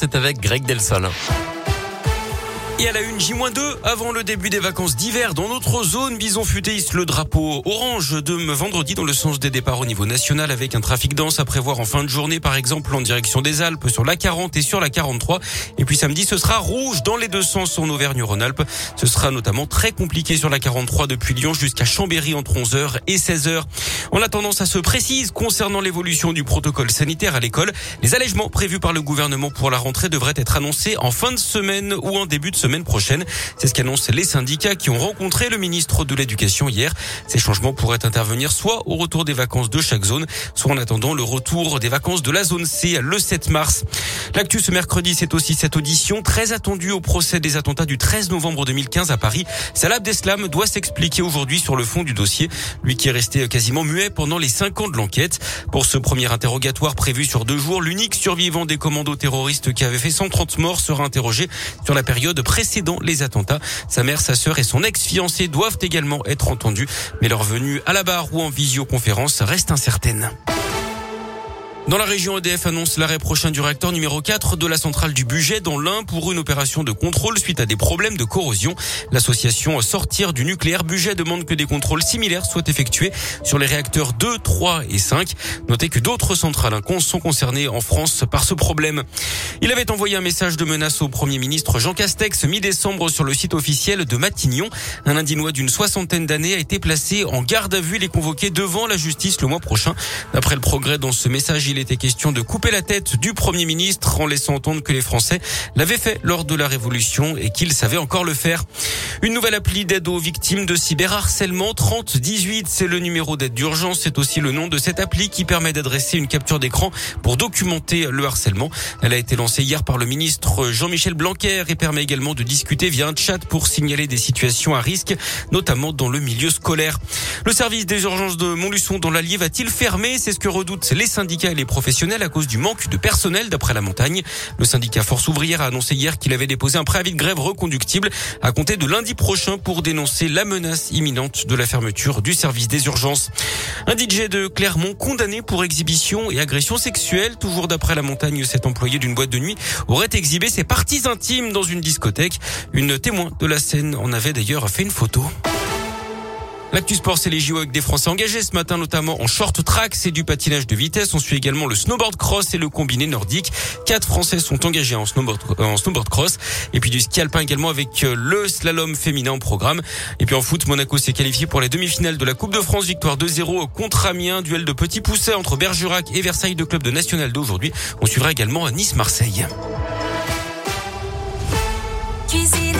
c'est avec Greg Delsol. Et à la une, J-2 avant le début des vacances d'hiver. Dans notre zone, Bison Futé le drapeau orange de vendredi dans le sens des départs au niveau national avec un trafic dense à prévoir en fin de journée, par exemple en direction des Alpes sur la 40 et sur la 43. Et puis samedi, ce sera rouge dans les deux sens en Auvergne-Rhône-Alpes. Ce sera notamment très compliqué sur la 43 depuis Lyon jusqu'à Chambéry entre 11h et 16h. En attendant, ça se précise concernant l'évolution du protocole sanitaire à l'école. Les allègements prévus par le gouvernement pour la rentrée devraient être annoncés en fin de semaine ou en début de semaine semaine prochaine. C'est ce qu'annoncent les syndicats qui ont rencontré le ministre de l'Éducation hier. Ces changements pourraient intervenir soit au retour des vacances de chaque zone, soit en attendant le retour des vacances de la zone C le 7 mars. L'actu ce mercredi, c'est aussi cette audition très attendue au procès des attentats du 13 novembre 2015 à Paris. Salah Abdeslam doit s'expliquer aujourd'hui sur le fond du dossier, lui qui est resté quasiment muet pendant les cinq ans de l'enquête. Pour ce premier interrogatoire prévu sur deux jours, l'unique survivant des commandos terroristes qui avait fait 130 morts sera interrogé sur la période pré précédant les attentats. Sa mère, sa sœur et son ex-fiancé doivent également être entendus, mais leur venue à la barre ou en visioconférence reste incertaine. Dans la région, EDF annonce l'arrêt prochain du réacteur numéro 4 de la centrale du budget dans l'Ain pour une opération de contrôle suite à des problèmes de corrosion. L'association Sortir du nucléaire budget demande que des contrôles similaires soient effectués sur les réacteurs 2, 3 et 5. Notez que d'autres centrales sont concernées en France par ce problème. Il avait envoyé un message de menace au Premier ministre Jean Castex mi-décembre sur le site officiel de Matignon. Un Indinois d'une soixantaine d'années a été placé en garde à vue. Il est convoqué devant la justice le mois prochain. D'après le progrès dans ce message, il était question de couper la tête du Premier ministre en laissant entendre que les Français l'avaient fait lors de la Révolution et qu'ils savaient encore le faire. Une nouvelle appli d'aide aux victimes de cyberharcèlement 3018, c'est le numéro d'aide d'urgence. C'est aussi le nom de cette appli qui permet d'adresser une capture d'écran pour documenter le harcèlement. Elle a été lancée hier par le ministre Jean-Michel Blanquer et permet également de discuter via un chat pour signaler des situations à risque, notamment dans le milieu scolaire. Le service des urgences de Montluçon dans l'Allier va-t-il fermer? C'est ce que redoutent les syndicats et les professionnels à cause du manque de personnel d'après la montagne. Le syndicat Force ouvrière a annoncé hier qu'il avait déposé un préavis de grève reconductible à compter de lundi prochain pour dénoncer la menace imminente de la fermeture du service des urgences. Un DJ de Clermont condamné pour exhibition et agression sexuelle. Toujours d'après la montagne, cet employé d'une boîte de nuit aurait exhibé ses parties intimes dans une discothèque. Une témoin de la scène en avait d'ailleurs fait une photo. L'actu sport, c'est les JO avec des Français engagés ce matin, notamment en short track. C'est du patinage de vitesse. On suit également le snowboard cross et le combiné nordique. Quatre Français sont engagés en snowboard, en snowboard cross. Et puis du ski alpin également avec euh, le slalom féminin en programme. Et puis en foot, Monaco s'est qualifié pour les demi-finales de la Coupe de France. Victoire 2-0 contre Amiens. Duel de petits poussets entre Bergerac et Versailles, de club de National d'aujourd'hui. On suivra également Nice-Marseille.